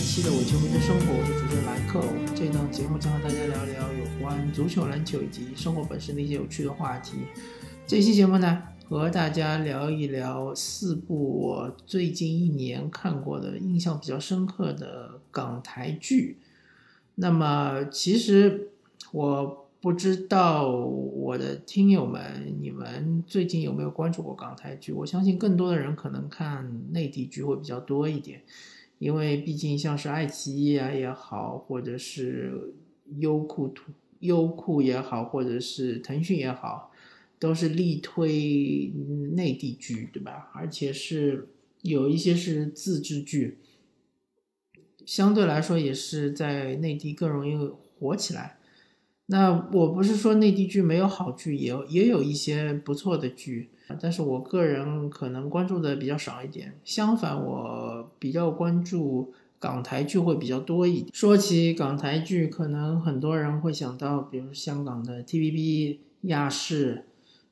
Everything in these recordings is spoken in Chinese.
期的伪球迷的生活，我是主持人兰克。我们这档节目将和大家聊聊有关足球、篮球以及生活本身的一些有趣的话题。这期节目呢，和大家聊一聊四部我最近一年看过的、印象比较深刻的港台剧。那么，其实我不知道我的听友们，你们最近有没有关注过港台剧？我相信更多的人可能看内地剧会比较多一点。因为毕竟像是爱奇艺啊也好，或者是优酷图优酷也好，或者是腾讯也好，都是力推内地剧，对吧？而且是有一些是自制剧，相对来说也是在内地更容易火起来。那我不是说内地剧没有好剧，也也有一些不错的剧。但是我个人可能关注的比较少一点，相反，我比较关注港台剧会比较多一点。说起港台剧，可能很多人会想到，比如香港的 TVB、亚视，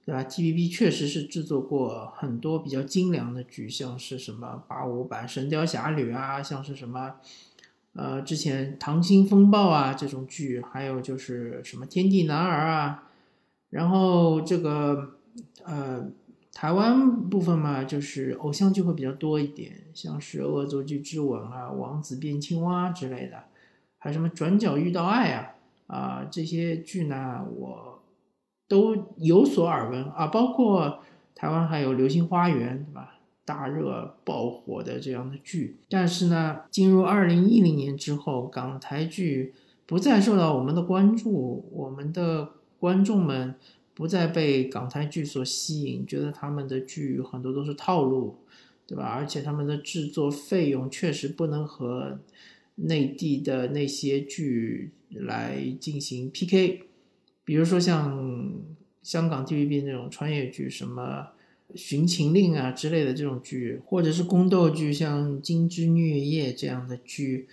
对吧？TVB 确实是制作过很多比较精良的剧，像是什么八五版《神雕侠侣》啊，像是什么，呃，之前《溏心风暴》啊这种剧，还有就是什么《天地男儿》啊，然后这个，呃。台湾部分嘛，就是偶像剧会比较多一点，像是《恶作剧之吻》啊，《王子变青蛙》之类的，还有什么《转角遇到爱》啊，啊这些剧呢，我都有所耳闻啊。包括台湾还有《流星花园》，对吧？大热爆火的这样的剧。但是呢，进入二零一零年之后，港台剧不再受到我们的关注，我们的观众们。不再被港台剧所吸引，觉得他们的剧很多都是套路，对吧？而且他们的制作费用确实不能和内地的那些剧来进行 PK。比如说像香港 TVB 那种穿越剧，什么《寻情令》啊之类的这种剧，或者是宫斗剧，像《金枝玉叶》这样的剧。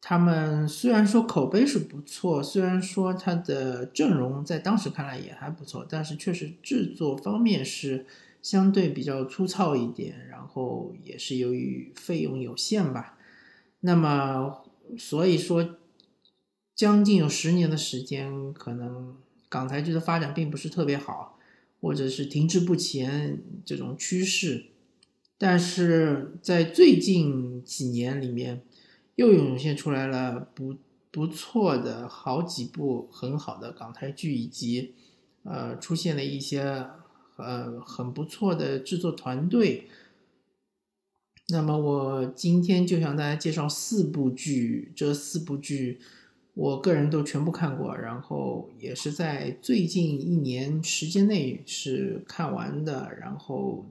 他们虽然说口碑是不错，虽然说他的阵容在当时看来也还不错，但是确实制作方面是相对比较粗糙一点，然后也是由于费用有限吧。那么所以说，将近有十年的时间，可能港台剧的发展并不是特别好，或者是停滞不前这种趋势。但是在最近几年里面，又涌现出来了不不错的好几部很好的港台剧，以及呃出现了一些呃很不错的制作团队。那么我今天就向大家介绍四部剧，这四部剧我个人都全部看过，然后也是在最近一年时间内是看完的，然后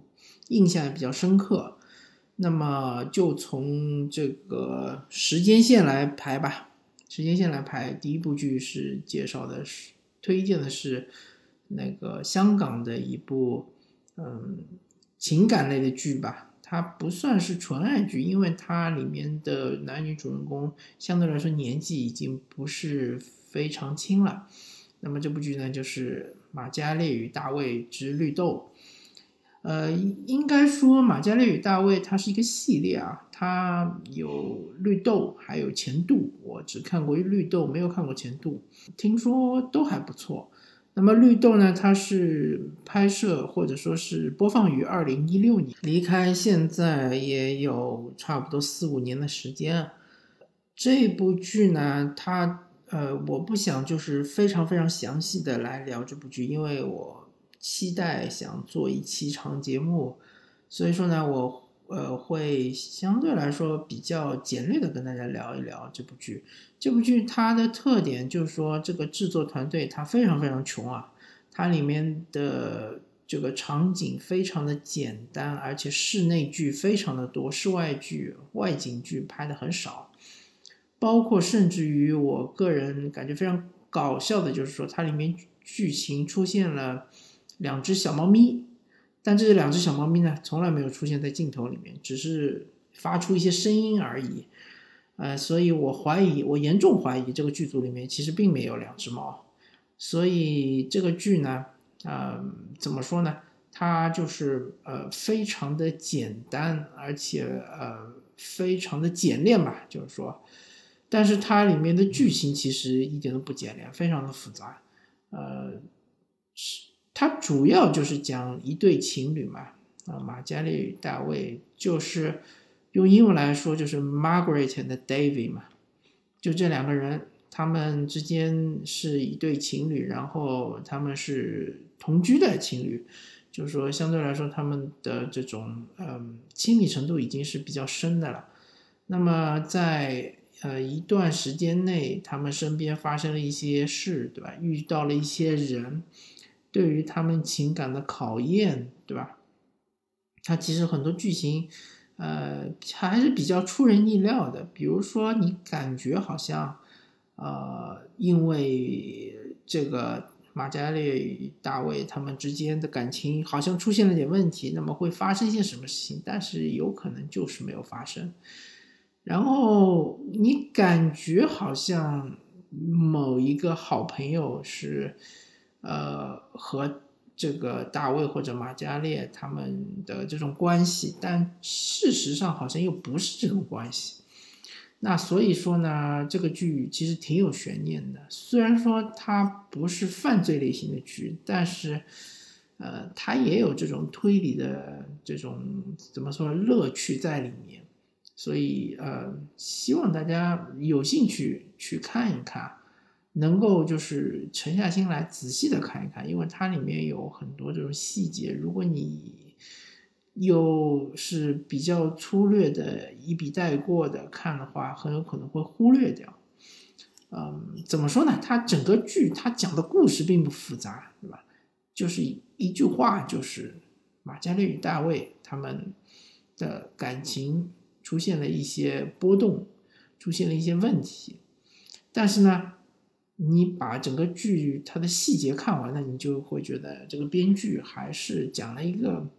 印象也比较深刻。那么就从这个时间线来排吧。时间线来排，第一部剧是介绍的是推荐的是那个香港的一部嗯情感类的剧吧。它不算是纯爱剧，因为它里面的男女主人公相对来说年纪已经不是非常轻了。那么这部剧呢，就是《马嘉烈与大卫之绿豆》。呃，应该说《马加烈与大卫》它是一个系列啊，它有绿豆，还有前度。我只看过绿豆，没有看过前度，听说都还不错。那么绿豆呢，它是拍摄或者说是播放于二零一六年，离开现在也有差不多四五年的时间。这部剧呢，它呃，我不想就是非常非常详细的来聊这部剧，因为我。期待想做一期长节目，所以说呢，我呃会相对来说比较简略的跟大家聊一聊这部剧。这部剧它的特点就是说，这个制作团队它非常非常穷啊，它里面的这个场景非常的简单，而且室内剧非常的多，室外剧、外景剧拍的很少。包括甚至于我个人感觉非常搞笑的，就是说它里面剧情出现了。两只小猫咪，但这两只小猫咪呢，从来没有出现在镜头里面，只是发出一些声音而已。呃，所以我怀疑，我严重怀疑这个剧组里面其实并没有两只猫。所以这个剧呢，呃，怎么说呢？它就是呃非常的简单，而且呃非常的简练吧，就是说，但是它里面的剧情其实一点都不简练，非常的复杂。呃，是它主要就是讲一对情侣嘛，啊，马加丽与大卫，就是用英文来说就是 Margaret and David 嘛，就这两个人，他们之间是一对情侣，然后他们是同居的情侣。就是说，相对来说，他们的这种嗯亲密程度已经是比较深的了。那么，在呃一段时间内，他们身边发生了一些事，对吧？遇到了一些人，对于他们情感的考验，对吧？它其实很多剧情，呃，还是比较出人意料的。比如说，你感觉好像，呃，因为这个。马加列与大卫他们之间的感情好像出现了点问题，那么会发生些什么事情？但是有可能就是没有发生。然后你感觉好像某一个好朋友是，呃，和这个大卫或者马加列他们的这种关系，但事实上好像又不是这种关系。那所以说呢，这个剧其实挺有悬念的。虽然说它不是犯罪类型的剧，但是，呃，它也有这种推理的这种怎么说乐趣在里面。所以，呃，希望大家有兴趣去看一看，能够就是沉下心来仔细的看一看，因为它里面有很多这种细节。如果你又是比较粗略的一笔带过的看的话，很有可能会忽略掉。嗯，怎么说呢？它整个剧它讲的故事并不复杂，对吧？就是一句话，就是马加丽与大卫他们的感情出现了一些波动，出现了一些问题。但是呢，你把整个剧它的细节看完了，你就会觉得这个编剧还是讲了一个。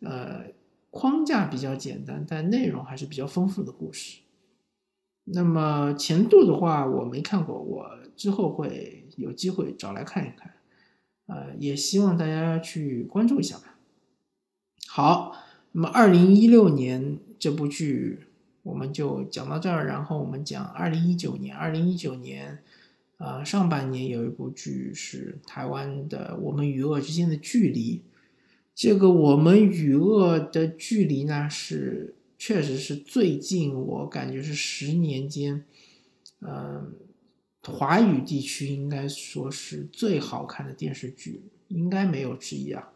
呃，框架比较简单，但内容还是比较丰富的故事。那么前度的话，我没看过，我之后会有机会找来看一看。呃，也希望大家去关注一下吧。好，那么二零一六年这部剧我们就讲到这儿，然后我们讲二零一九年。二零一九年，呃，上半年有一部剧是台湾的《我们与恶之间的距离》。这个我们与恶的距离呢，是确实是最近我感觉是十年间，嗯，华语地区应该说是最好看的电视剧，应该没有之一啊。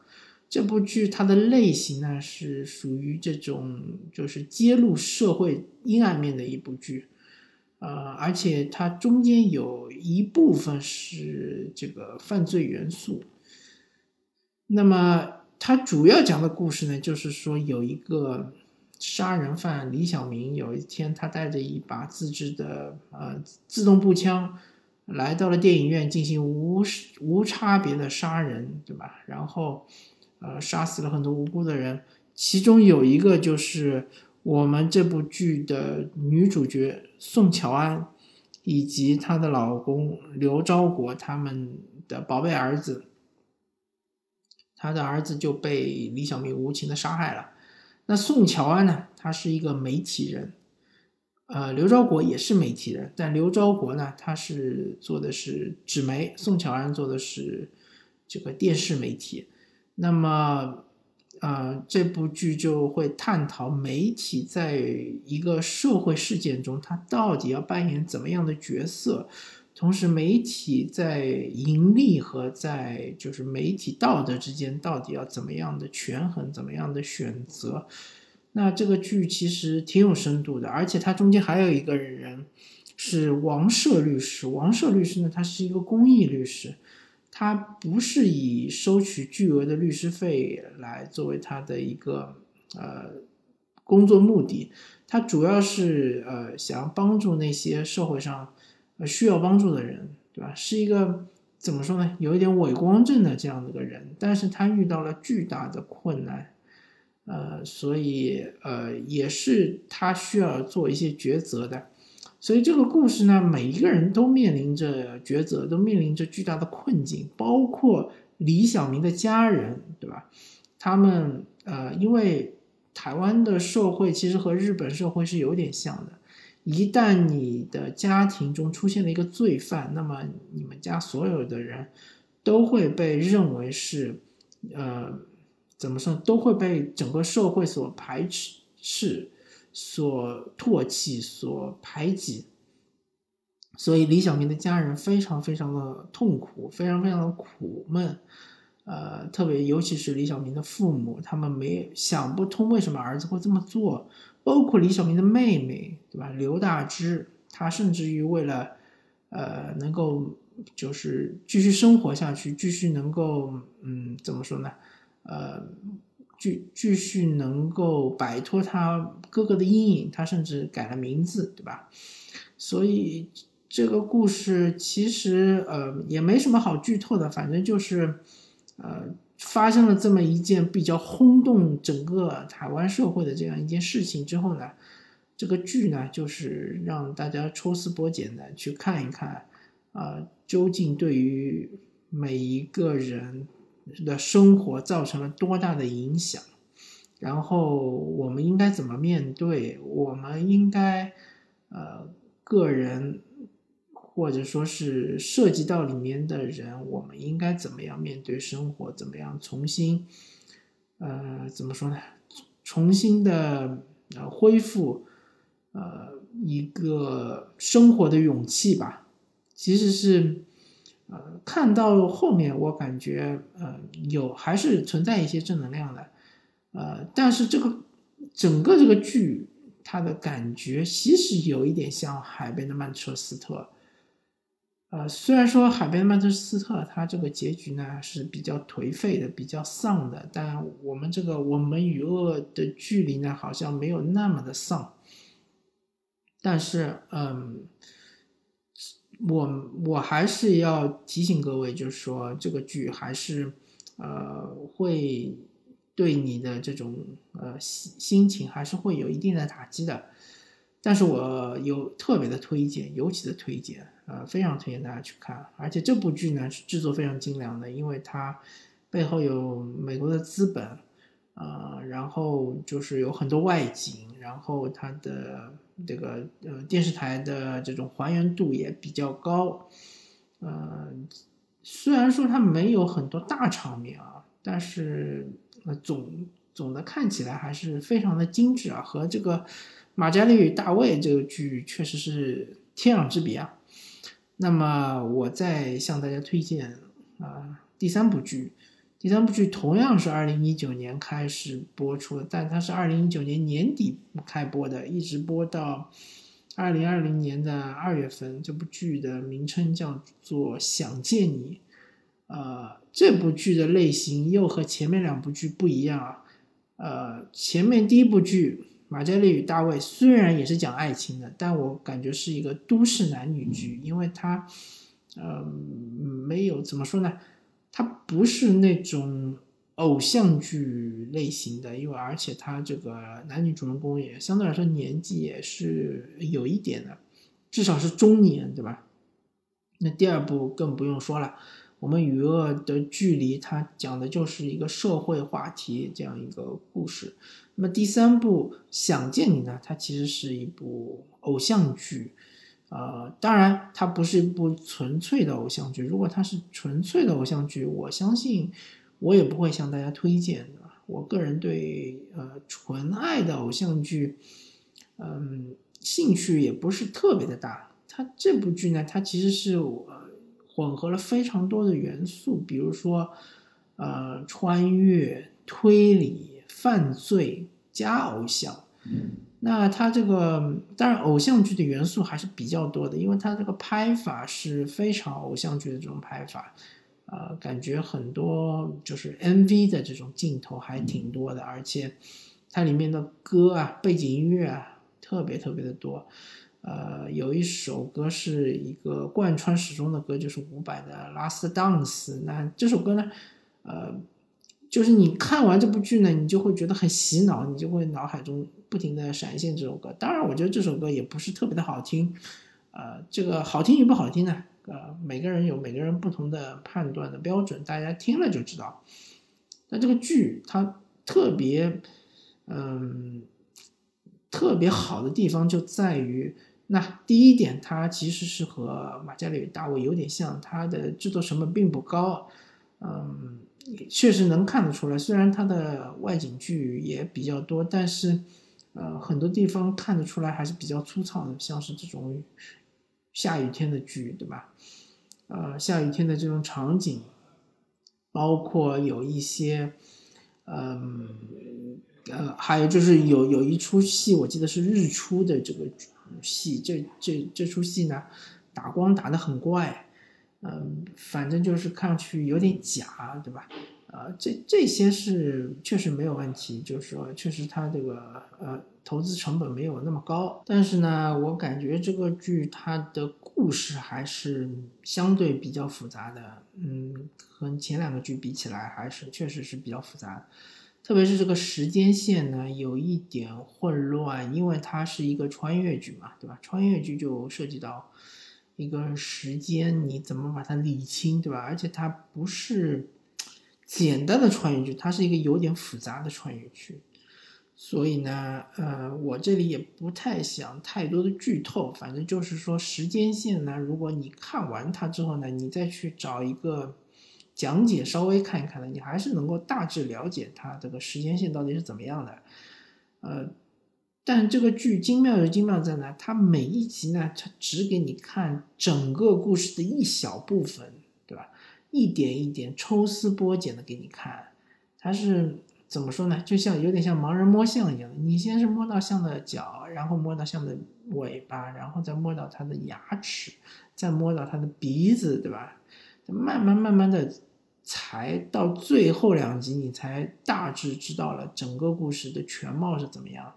这部剧它的类型呢是属于这种就是揭露社会阴暗面的一部剧，呃，而且它中间有一部分是这个犯罪元素，那么。它主要讲的故事呢，就是说有一个杀人犯李小明，有一天他带着一把自制的呃自动步枪，来到了电影院进行无无差别的杀人，对吧？然后呃杀死了很多无辜的人，其中有一个就是我们这部剧的女主角宋乔安，以及她的老公刘昭国他们的宝贝儿子。他的儿子就被李小明无情的杀害了。那宋乔安呢？他是一个媒体人，呃，刘昭国也是媒体人，但刘昭国呢，他是做的是纸媒，宋乔安做的是这个电视媒体。那么，呃，这部剧就会探讨媒体在一个社会事件中，他到底要扮演怎么样的角色。同时，媒体在盈利和在就是媒体道德之间，到底要怎么样的权衡，怎么样的选择？那这个剧其实挺有深度的，而且它中间还有一个人是王赦律师。王赦律师呢，他是一个公益律师，他不是以收取巨额的律师费来作为他的一个呃工作目的，他主要是呃想要帮助那些社会上。需要帮助的人，对吧？是一个怎么说呢？有一点伪光正的这样的一个人，但是他遇到了巨大的困难，呃，所以呃，也是他需要做一些抉择的。所以这个故事呢，每一个人都面临着抉择，都面临着巨大的困境，包括李小明的家人，对吧？他们呃，因为台湾的社会其实和日本社会是有点像的。一旦你的家庭中出现了一个罪犯，那么你们家所有的人都会被认为是，呃，怎么说，都会被整个社会所排斥、所唾弃、所排挤。所以李小明的家人非常非常的痛苦，非常非常的苦闷。呃，特别尤其是李小明的父母，他们没想不通为什么儿子会这么做。包括李小明的妹妹，对吧？刘大芝，她甚至于为了，呃，能够就是继续生活下去，继续能够，嗯，怎么说呢？呃，继继续能够摆脱他哥哥的阴影，他甚至改了名字，对吧？所以这个故事其实，呃，也没什么好剧透的，反正就是，呃。发生了这么一件比较轰动整个台湾社会的这样一件事情之后呢，这个剧呢就是让大家抽丝剥茧的去看一看，啊，究竟对于每一个人的生活造成了多大的影响，然后我们应该怎么面对？我们应该，呃，个人。或者说是涉及到里面的人，我们应该怎么样面对生活？怎么样重新，呃，怎么说呢？重新的呃恢复，呃，一个生活的勇气吧。其实是，呃，看到后面我感觉，呃，有还是存在一些正能量的，呃，但是这个整个这个剧，它的感觉其实有一点像《海边的曼彻斯特》。呃，虽然说《海边的曼彻斯特》它这个结局呢是比较颓废的、比较丧的，但我们这个《我们与恶的距离》呢好像没有那么的丧。但是，嗯，我我还是要提醒各位，就是说这个剧还是呃会对你的这种呃心心情还是会有一定的打击的。但是我有特别的推荐，尤其的推荐。呃，非常推荐大家去看，而且这部剧呢是制作非常精良的，因为它背后有美国的资本，呃，然后就是有很多外景，然后它的这个呃电视台的这种还原度也比较高，呃，虽然说它没有很多大场面啊，但是呃总总的看起来还是非常的精致啊，和这个《马加利与大卫》这个剧确实是天壤之别啊。那么我再向大家推荐啊第三部剧，第三部剧同样是二零一九年开始播出的，但它是二零一九年年底开播的，一直播到二零二零年的二月份。这部剧的名称叫做《想见你》，呃，这部剧的类型又和前面两部剧不一样啊，呃，前面第一部剧。马嘉丽与大卫虽然也是讲爱情的，但我感觉是一个都市男女剧，因为它，呃，没有怎么说呢，它不是那种偶像剧类型的，因为而且它这个男女主人公也相对来说年纪也是有一点的，至少是中年，对吧？那第二部更不用说了。我们与恶的距离，它讲的就是一个社会话题这样一个故事。那么第三部《想见你》呢，它其实是一部偶像剧，呃，当然它不是一部纯粹的偶像剧。如果它是纯粹的偶像剧，我相信我也不会向大家推荐的。我个人对呃纯爱的偶像剧，嗯，兴趣也不是特别的大。它这部剧呢，它其实是。混合了非常多的元素，比如说，呃，穿越、推理、犯罪加偶像。那它这个当然偶像剧的元素还是比较多的，因为它这个拍法是非常偶像剧的这种拍法，呃，感觉很多就是 MV 的这种镜头还挺多的，而且它里面的歌啊、背景音乐啊特别特别的多。呃，有一首歌是一个贯穿始终的歌，就是伍佰的《Last Dance》。那这首歌呢，呃，就是你看完这部剧呢，你就会觉得很洗脑，你就会脑海中不停的闪现这首歌。当然，我觉得这首歌也不是特别的好听。呃，这个好听与不好听呢，呃，每个人有每个人不同的判断的标准，大家听了就知道。那这个剧它特别。嗯，特别好的地方就在于，那第一点，它其实是和马加里大卫有点像，它的制作成本并不高，嗯，确实能看得出来，虽然它的外景剧也比较多，但是，呃，很多地方看得出来还是比较粗糙的，像是这种下雨天的剧，对吧？呃，下雨天的这种场景，包括有一些，嗯，呃，还有就是有有一出戏，我记得是日出的这个戏，这这这出戏呢，打光打得很怪，嗯，反正就是看上去有点假，对吧？呃，这这些是确实没有问题，就是说确实它这个呃。投资成本没有那么高，但是呢，我感觉这个剧它的故事还是相对比较复杂的，嗯，和前两个剧比起来，还是确实是比较复杂，特别是这个时间线呢，有一点混乱，因为它是一个穿越剧嘛，对吧？穿越剧就涉及到一个时间，你怎么把它理清，对吧？而且它不是简单的穿越剧，它是一个有点复杂的穿越剧。所以呢，呃，我这里也不太想太多的剧透，反正就是说时间线呢，如果你看完它之后呢，你再去找一个讲解稍微看一看呢，你还是能够大致了解它这个时间线到底是怎么样的。呃，但这个剧精妙就精妙在哪？它每一集呢，它只给你看整个故事的一小部分，对吧？一点一点抽丝剥茧的给你看，它是。怎么说呢？就像有点像盲人摸象一样的，你先是摸到象的脚，然后摸到象的尾巴，然后再摸到它的牙齿，再摸到它的鼻子，对吧？慢慢慢慢的，才到最后两集，你才大致知道了整个故事的全貌是怎么样。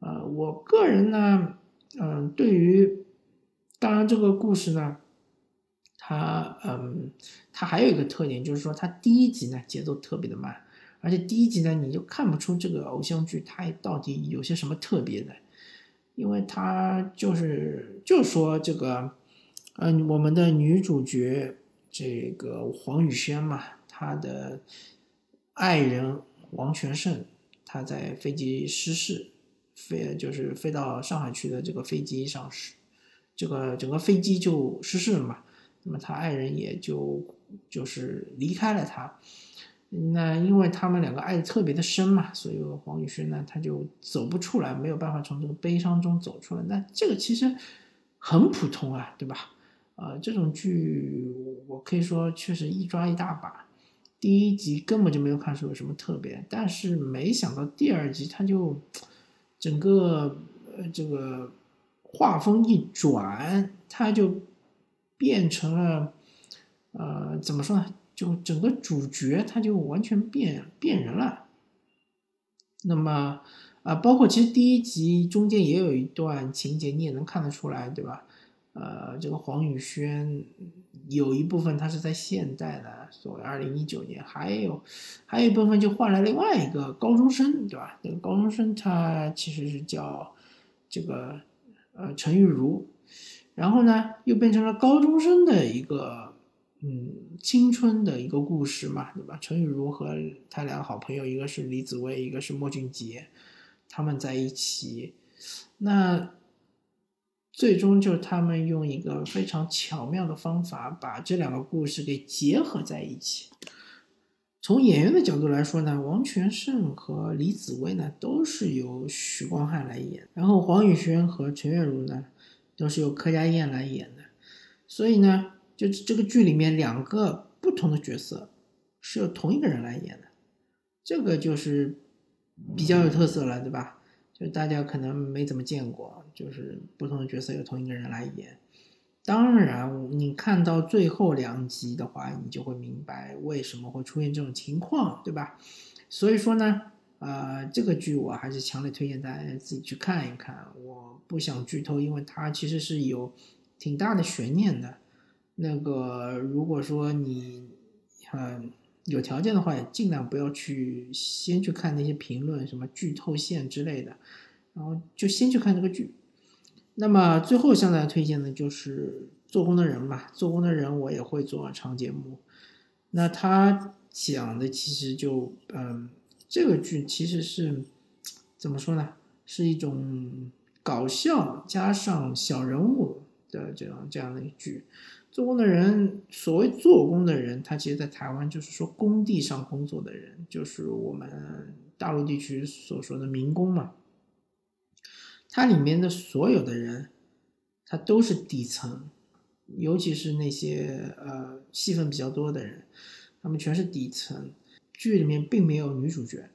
呃，我个人呢，嗯，对于，当然这个故事呢，它，嗯，它还有一个特点，就是说它第一集呢节奏特别的慢。而且第一集呢，你就看不出这个偶像剧它到底有些什么特别的，因为它就是就说这个，嗯，我们的女主角这个黄宇轩嘛，她的爱人王全胜，他在飞机失事，飞就是飞到上海去的这个飞机上失，这个整个飞机就失事了嘛，那么他爱人也就就是离开了他。那因为他们两个爱的特别的深嘛，所以黄宇轩呢他就走不出来，没有办法从这个悲伤中走出来。那这个其实很普通啊，对吧？呃，这种剧我可以说确实一抓一大把。第一集根本就没有看出有什么特别，但是没想到第二集他就整个呃这个画风一转，他就变成了呃怎么说呢？就整个主角他就完全变变人了，那么啊，包括其实第一集中间也有一段情节，你也能看得出来，对吧？呃，这个黄宇轩有一部分他是在现代的，所谓二零一九年，还有还有一部分就换来另外一个高中生，对吧？那个高中生他其实是叫这个呃陈玉茹，然后呢又变成了高中生的一个。嗯，青春的一个故事嘛，对吧？陈玉茹和他两个好朋友，一个是李子薇，一个是莫俊杰，他们在一起，那最终就是他们用一个非常巧妙的方法，把这两个故事给结合在一起。从演员的角度来说呢，王全胜和李子薇呢都是由许光汉来演，然后黄宇轩和陈月如呢都是由柯佳燕来演的，所以呢。就这个剧里面两个不同的角色是由同一个人来演的，这个就是比较有特色了，对吧？就大家可能没怎么见过，就是不同的角色由同一个人来演。当然，你看到最后两集的话，你就会明白为什么会出现这种情况，对吧？所以说呢，呃，这个剧我还是强烈推荐大家自己去看一看。我不想剧透，因为它其实是有挺大的悬念的。那个，如果说你，嗯，有条件的话，也尽量不要去先去看那些评论，什么剧透线之类的，然后就先去看这个剧。那么最后向大家推荐的就是《做工的人》吧，《做工的人》我也会做长节目。那他讲的其实就，嗯，这个剧其实是怎么说呢？是一种搞笑加上小人物的这样这样的一剧。做工的人，所谓做工的人，他其实，在台湾就是说工地上工作的人，就是我们大陆地区所说的民工嘛。它里面的所有的人，他都是底层，尤其是那些呃戏份比较多的人，他们全是底层。剧里面并没有女主角，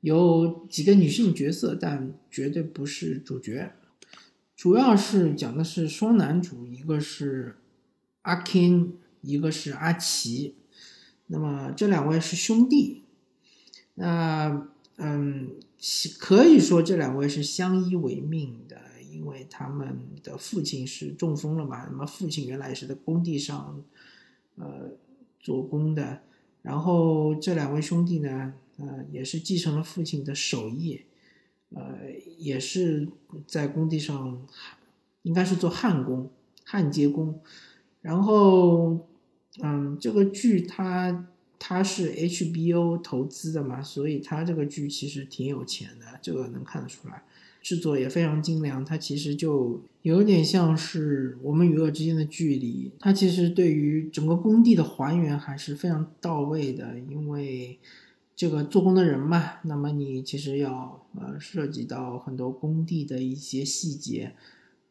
有几个女性角色，但绝对不是主角。主要是讲的是双男主，一个是。阿 Ken，一个是阿奇，那么这两位是兄弟，那嗯，可以说这两位是相依为命的，因为他们的父亲是中风了嘛，那么父亲原来是在工地上呃做工的，然后这两位兄弟呢，呃，也是继承了父亲的手艺，呃，也是在工地上，应该是做焊工、焊接工。然后，嗯，这个剧它它是 HBO 投资的嘛，所以它这个剧其实挺有钱的，这个能看得出来，制作也非常精良。它其实就有点像是我们与恶之间的距离，它其实对于整个工地的还原还是非常到位的，因为这个做工的人嘛，那么你其实要呃涉及到很多工地的一些细节。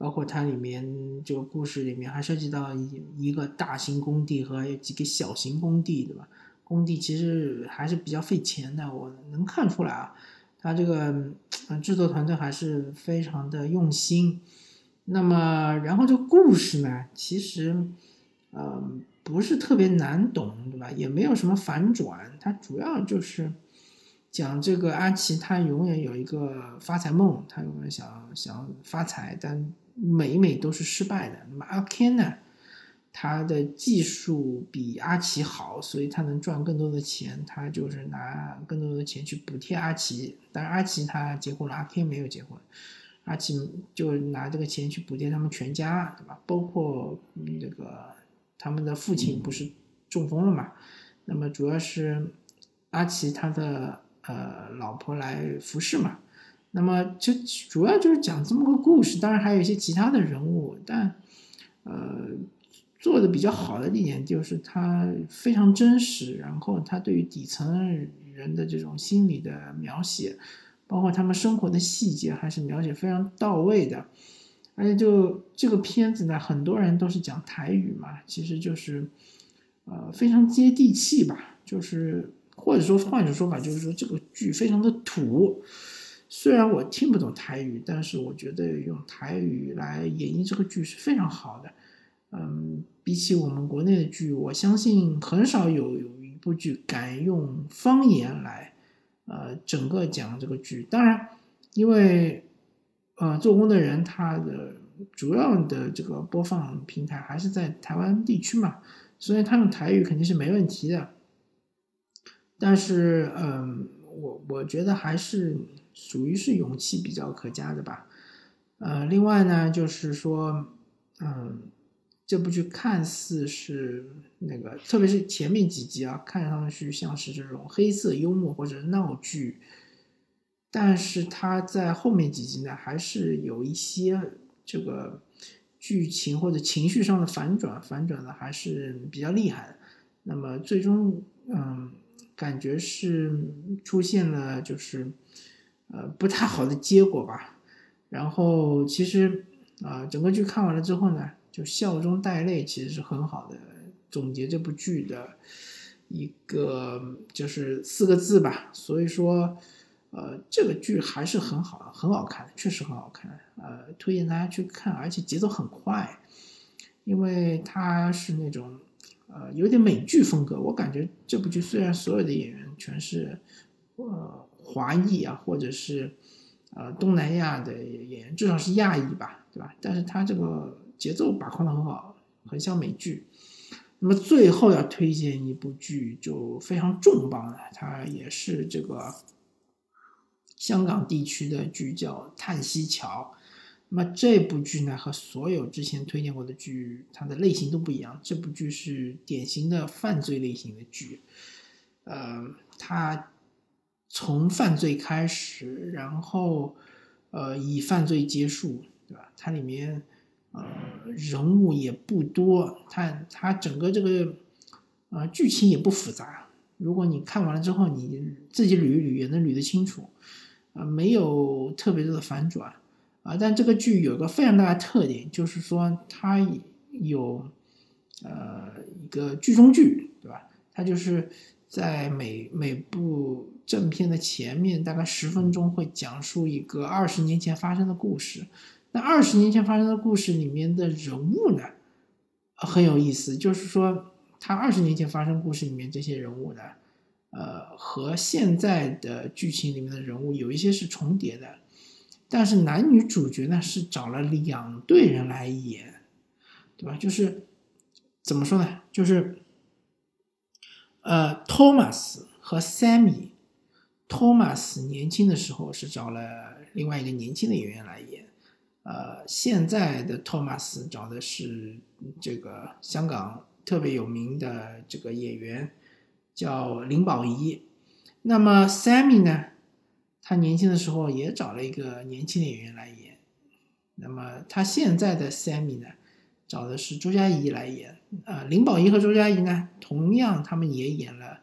包括它里面这个故事里面还涉及到一一个大型工地和几个小型工地，对吧？工地其实还是比较费钱的，我能看出来啊，它这个制作团队还是非常的用心。那么，然后这个故事呢，其实，呃，不是特别难懂，对吧？也没有什么反转，它主要就是讲这个阿奇他永远有一个发财梦，他永远想想发财，但每每都是失败的。那么阿 Ken 呢？他的技术比阿奇好，所以他能赚更多的钱。他就是拿更多的钱去补贴阿奇。但是阿奇他结婚了，阿 Ken 没有结婚。阿奇就拿这个钱去补贴他们全家，对吧？包括那个他们的父亲不是中风了嘛？那么主要是阿奇他的呃老婆来服侍嘛。那么就主要就是讲这么个故事，当然还有一些其他的人物，但呃做的比较好的一点就是它非常真实，然后它对于底层人的这种心理的描写，包括他们生活的细节，还是描写非常到位的。而且就这个片子呢，很多人都是讲台语嘛，其实就是呃非常接地气吧，就是或者说换一种说法，就是说这个剧非常的土。虽然我听不懂台语，但是我觉得用台语来演绎这个剧是非常好的。嗯，比起我们国内的剧，我相信很少有有一部剧敢用方言来，呃，整个讲这个剧。当然，因为呃，做工的人他的主要的这个播放平台还是在台湾地区嘛，所以他用台语肯定是没问题的。但是，嗯，我我觉得还是。属于是勇气比较可嘉的吧，呃，另外呢，就是说，嗯，这部剧看似是那个，特别是前面几集啊，看上去像是这种黑色幽默或者闹剧，但是它在后面几集呢，还是有一些这个剧情或者情绪上的反转，反转的还是比较厉害的。那么最终，嗯，感觉是出现了就是。呃，不太好的结果吧。然后其实啊，整个剧看完了之后呢，就笑中带泪，其实是很好的总结这部剧的一个就是四个字吧。所以说，呃，这个剧还是很好，很好看，确实很好看。呃，推荐大家去看，而且节奏很快，因为它是那种呃有点美剧风格。我感觉这部剧虽然所有的演员全是呃。华裔啊，或者是呃东南亚的演员，至少是亚裔吧，对吧？但是他这个节奏把控的很好，很像美剧。那么最后要推荐一部剧，就非常重磅了，它也是这个香港地区的剧，叫《叹息桥》。那么这部剧呢，和所有之前推荐过的剧，它的类型都不一样。这部剧是典型的犯罪类型的剧，呃，它。从犯罪开始，然后呃以犯罪结束，对吧？它里面呃人物也不多，它它整个这个呃剧情也不复杂。如果你看完了之后，你自己捋一捋也能捋得清楚，啊，没有特别多的反转，啊，但这个剧有个非常大的特点，就是说它有呃一个剧中剧，对吧？它就是在每每部正片的前面大概十分钟会讲述一个二十年前发生的故事，那二十年前发生的故事里面的人物呢，很有意思，就是说。他二十年前发生故事里面这些人物呢，呃，和现在的剧情里面的人物有一些是重叠的，但是男女主角呢是找了两队人来演，对吧？就是怎么说呢？就是呃，托马斯和 Sammy，托马斯年轻的时候是找了另外一个年轻的演员来演，呃，现在的托马斯找的是这个香港。特别有名的这个演员叫林保怡，那么 Sammy 呢，他年轻的时候也找了一个年轻的演员来演，那么他现在的 Sammy 呢，找的是周佳怡来演。啊，林保怡和周佳怡呢，同样他们也演了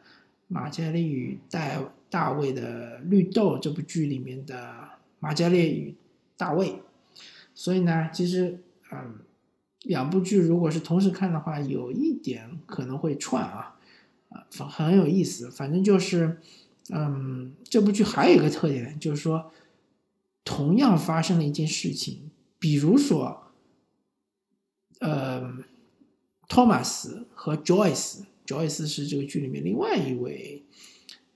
马嘉烈与戴大卫的《绿豆》这部剧里面的马加列与大卫，所以呢，其实嗯。两部剧如果是同时看的话，有一点可能会串啊，啊，很有意思。反正就是，嗯，这部剧还有一个特点，就是说，同样发生了一件事情，比如说，呃，托马斯和 Joyce，Joyce 是这个剧里面另外一位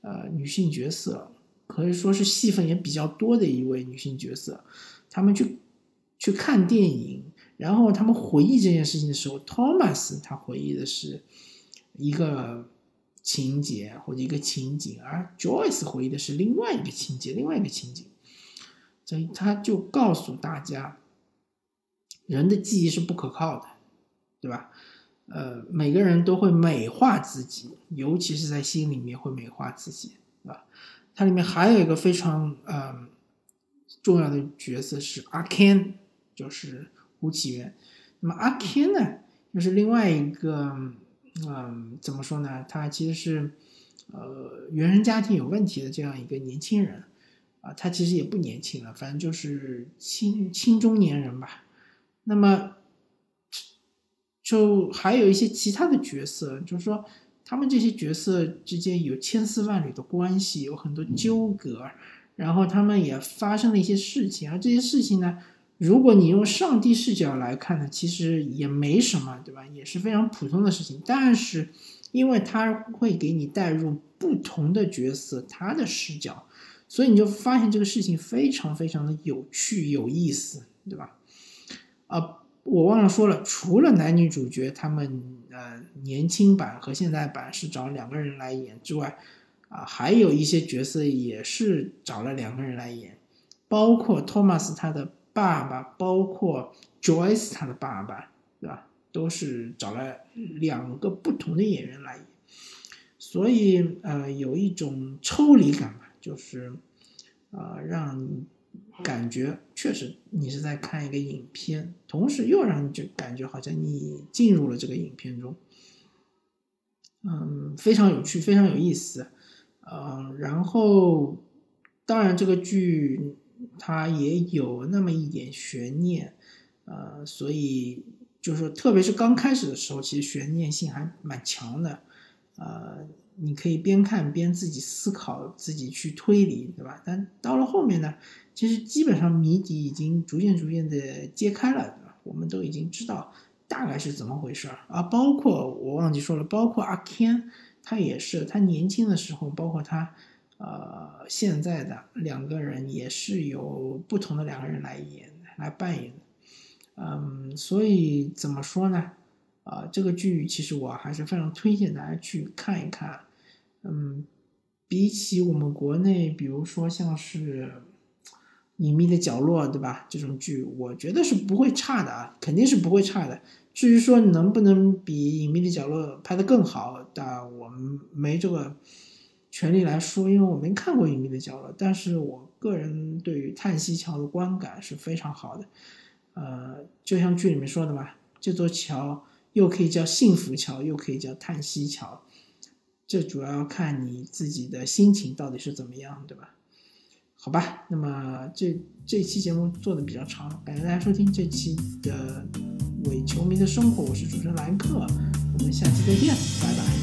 呃女性角色，可以说是戏份也比较多的一位女性角色，他们去去看电影。然后他们回忆这件事情的时候，Thomas 他回忆的是一个情节或者一个情景，而 Joyce 回忆的是另外一个情节、另外一个情景。所以他就告诉大家，人的记忆是不可靠的，对吧？呃，每个人都会美化自己，尤其是在心里面会美化自己，啊？它里面还有一个非常嗯重要的角色是阿 Ken，就是。吴启源，那么阿 Ken 呢，就是另外一个，嗯，怎么说呢？他其实是，呃，原生家庭有问题的这样一个年轻人，啊，他其实也不年轻了，反正就是青青中年人吧。那么，就还有一些其他的角色，就是说，他们这些角色之间有千丝万缕的关系，有很多纠葛，然后他们也发生了一些事情，而这些事情呢？如果你用上帝视角来看呢，其实也没什么，对吧？也是非常普通的事情。但是，因为他会给你带入不同的角色，他的视角，所以你就发现这个事情非常非常的有趣、有意思，对吧？啊，我忘了说了，除了男女主角他们呃年轻版和现在版是找两个人来演之外，啊，还有一些角色也是找了两个人来演，包括托马斯他的。爸爸包括 Joyce 他的爸爸，对吧？都是找了两个不同的演员来演，所以呃有一种抽离感吧，就是啊让感觉确实你是在看一个影片，同时又让你就感觉好像你进入了这个影片中，嗯，非常有趣，非常有意思，嗯，然后当然这个剧。它也有那么一点悬念，呃，所以就是说，特别是刚开始的时候，其实悬念性还蛮强的，呃，你可以边看边自己思考，自己去推理，对吧？但到了后面呢，其实基本上谜底已经逐渐逐渐的揭开了，我们都已经知道大概是怎么回事儿啊，包括我忘记说了，包括阿 Ken，他也是，他年轻的时候，包括他。呃，现在的两个人也是有不同的两个人来演来扮演的，嗯，所以怎么说呢？啊，这个剧其实我还是非常推荐大家去看一看。嗯，比起我们国内，比如说像是《隐秘的角落》，对吧？这种剧，我觉得是不会差的啊，肯定是不会差的。至于说能不能比《隐秘的角落》拍得更好，但我们没这个。权利来说，因为我没看过《隐秘的角落》，但是我个人对于叹息桥的观感是非常好的。呃，就像剧里面说的嘛，这座桥又可以叫幸福桥，又可以叫叹息桥，这主要看你自己的心情到底是怎么样，对吧？好吧，那么这这期节目做的比较长，感谢大家收听这期的伪球迷的生活，我是主持人兰克，我们下期再见，拜拜。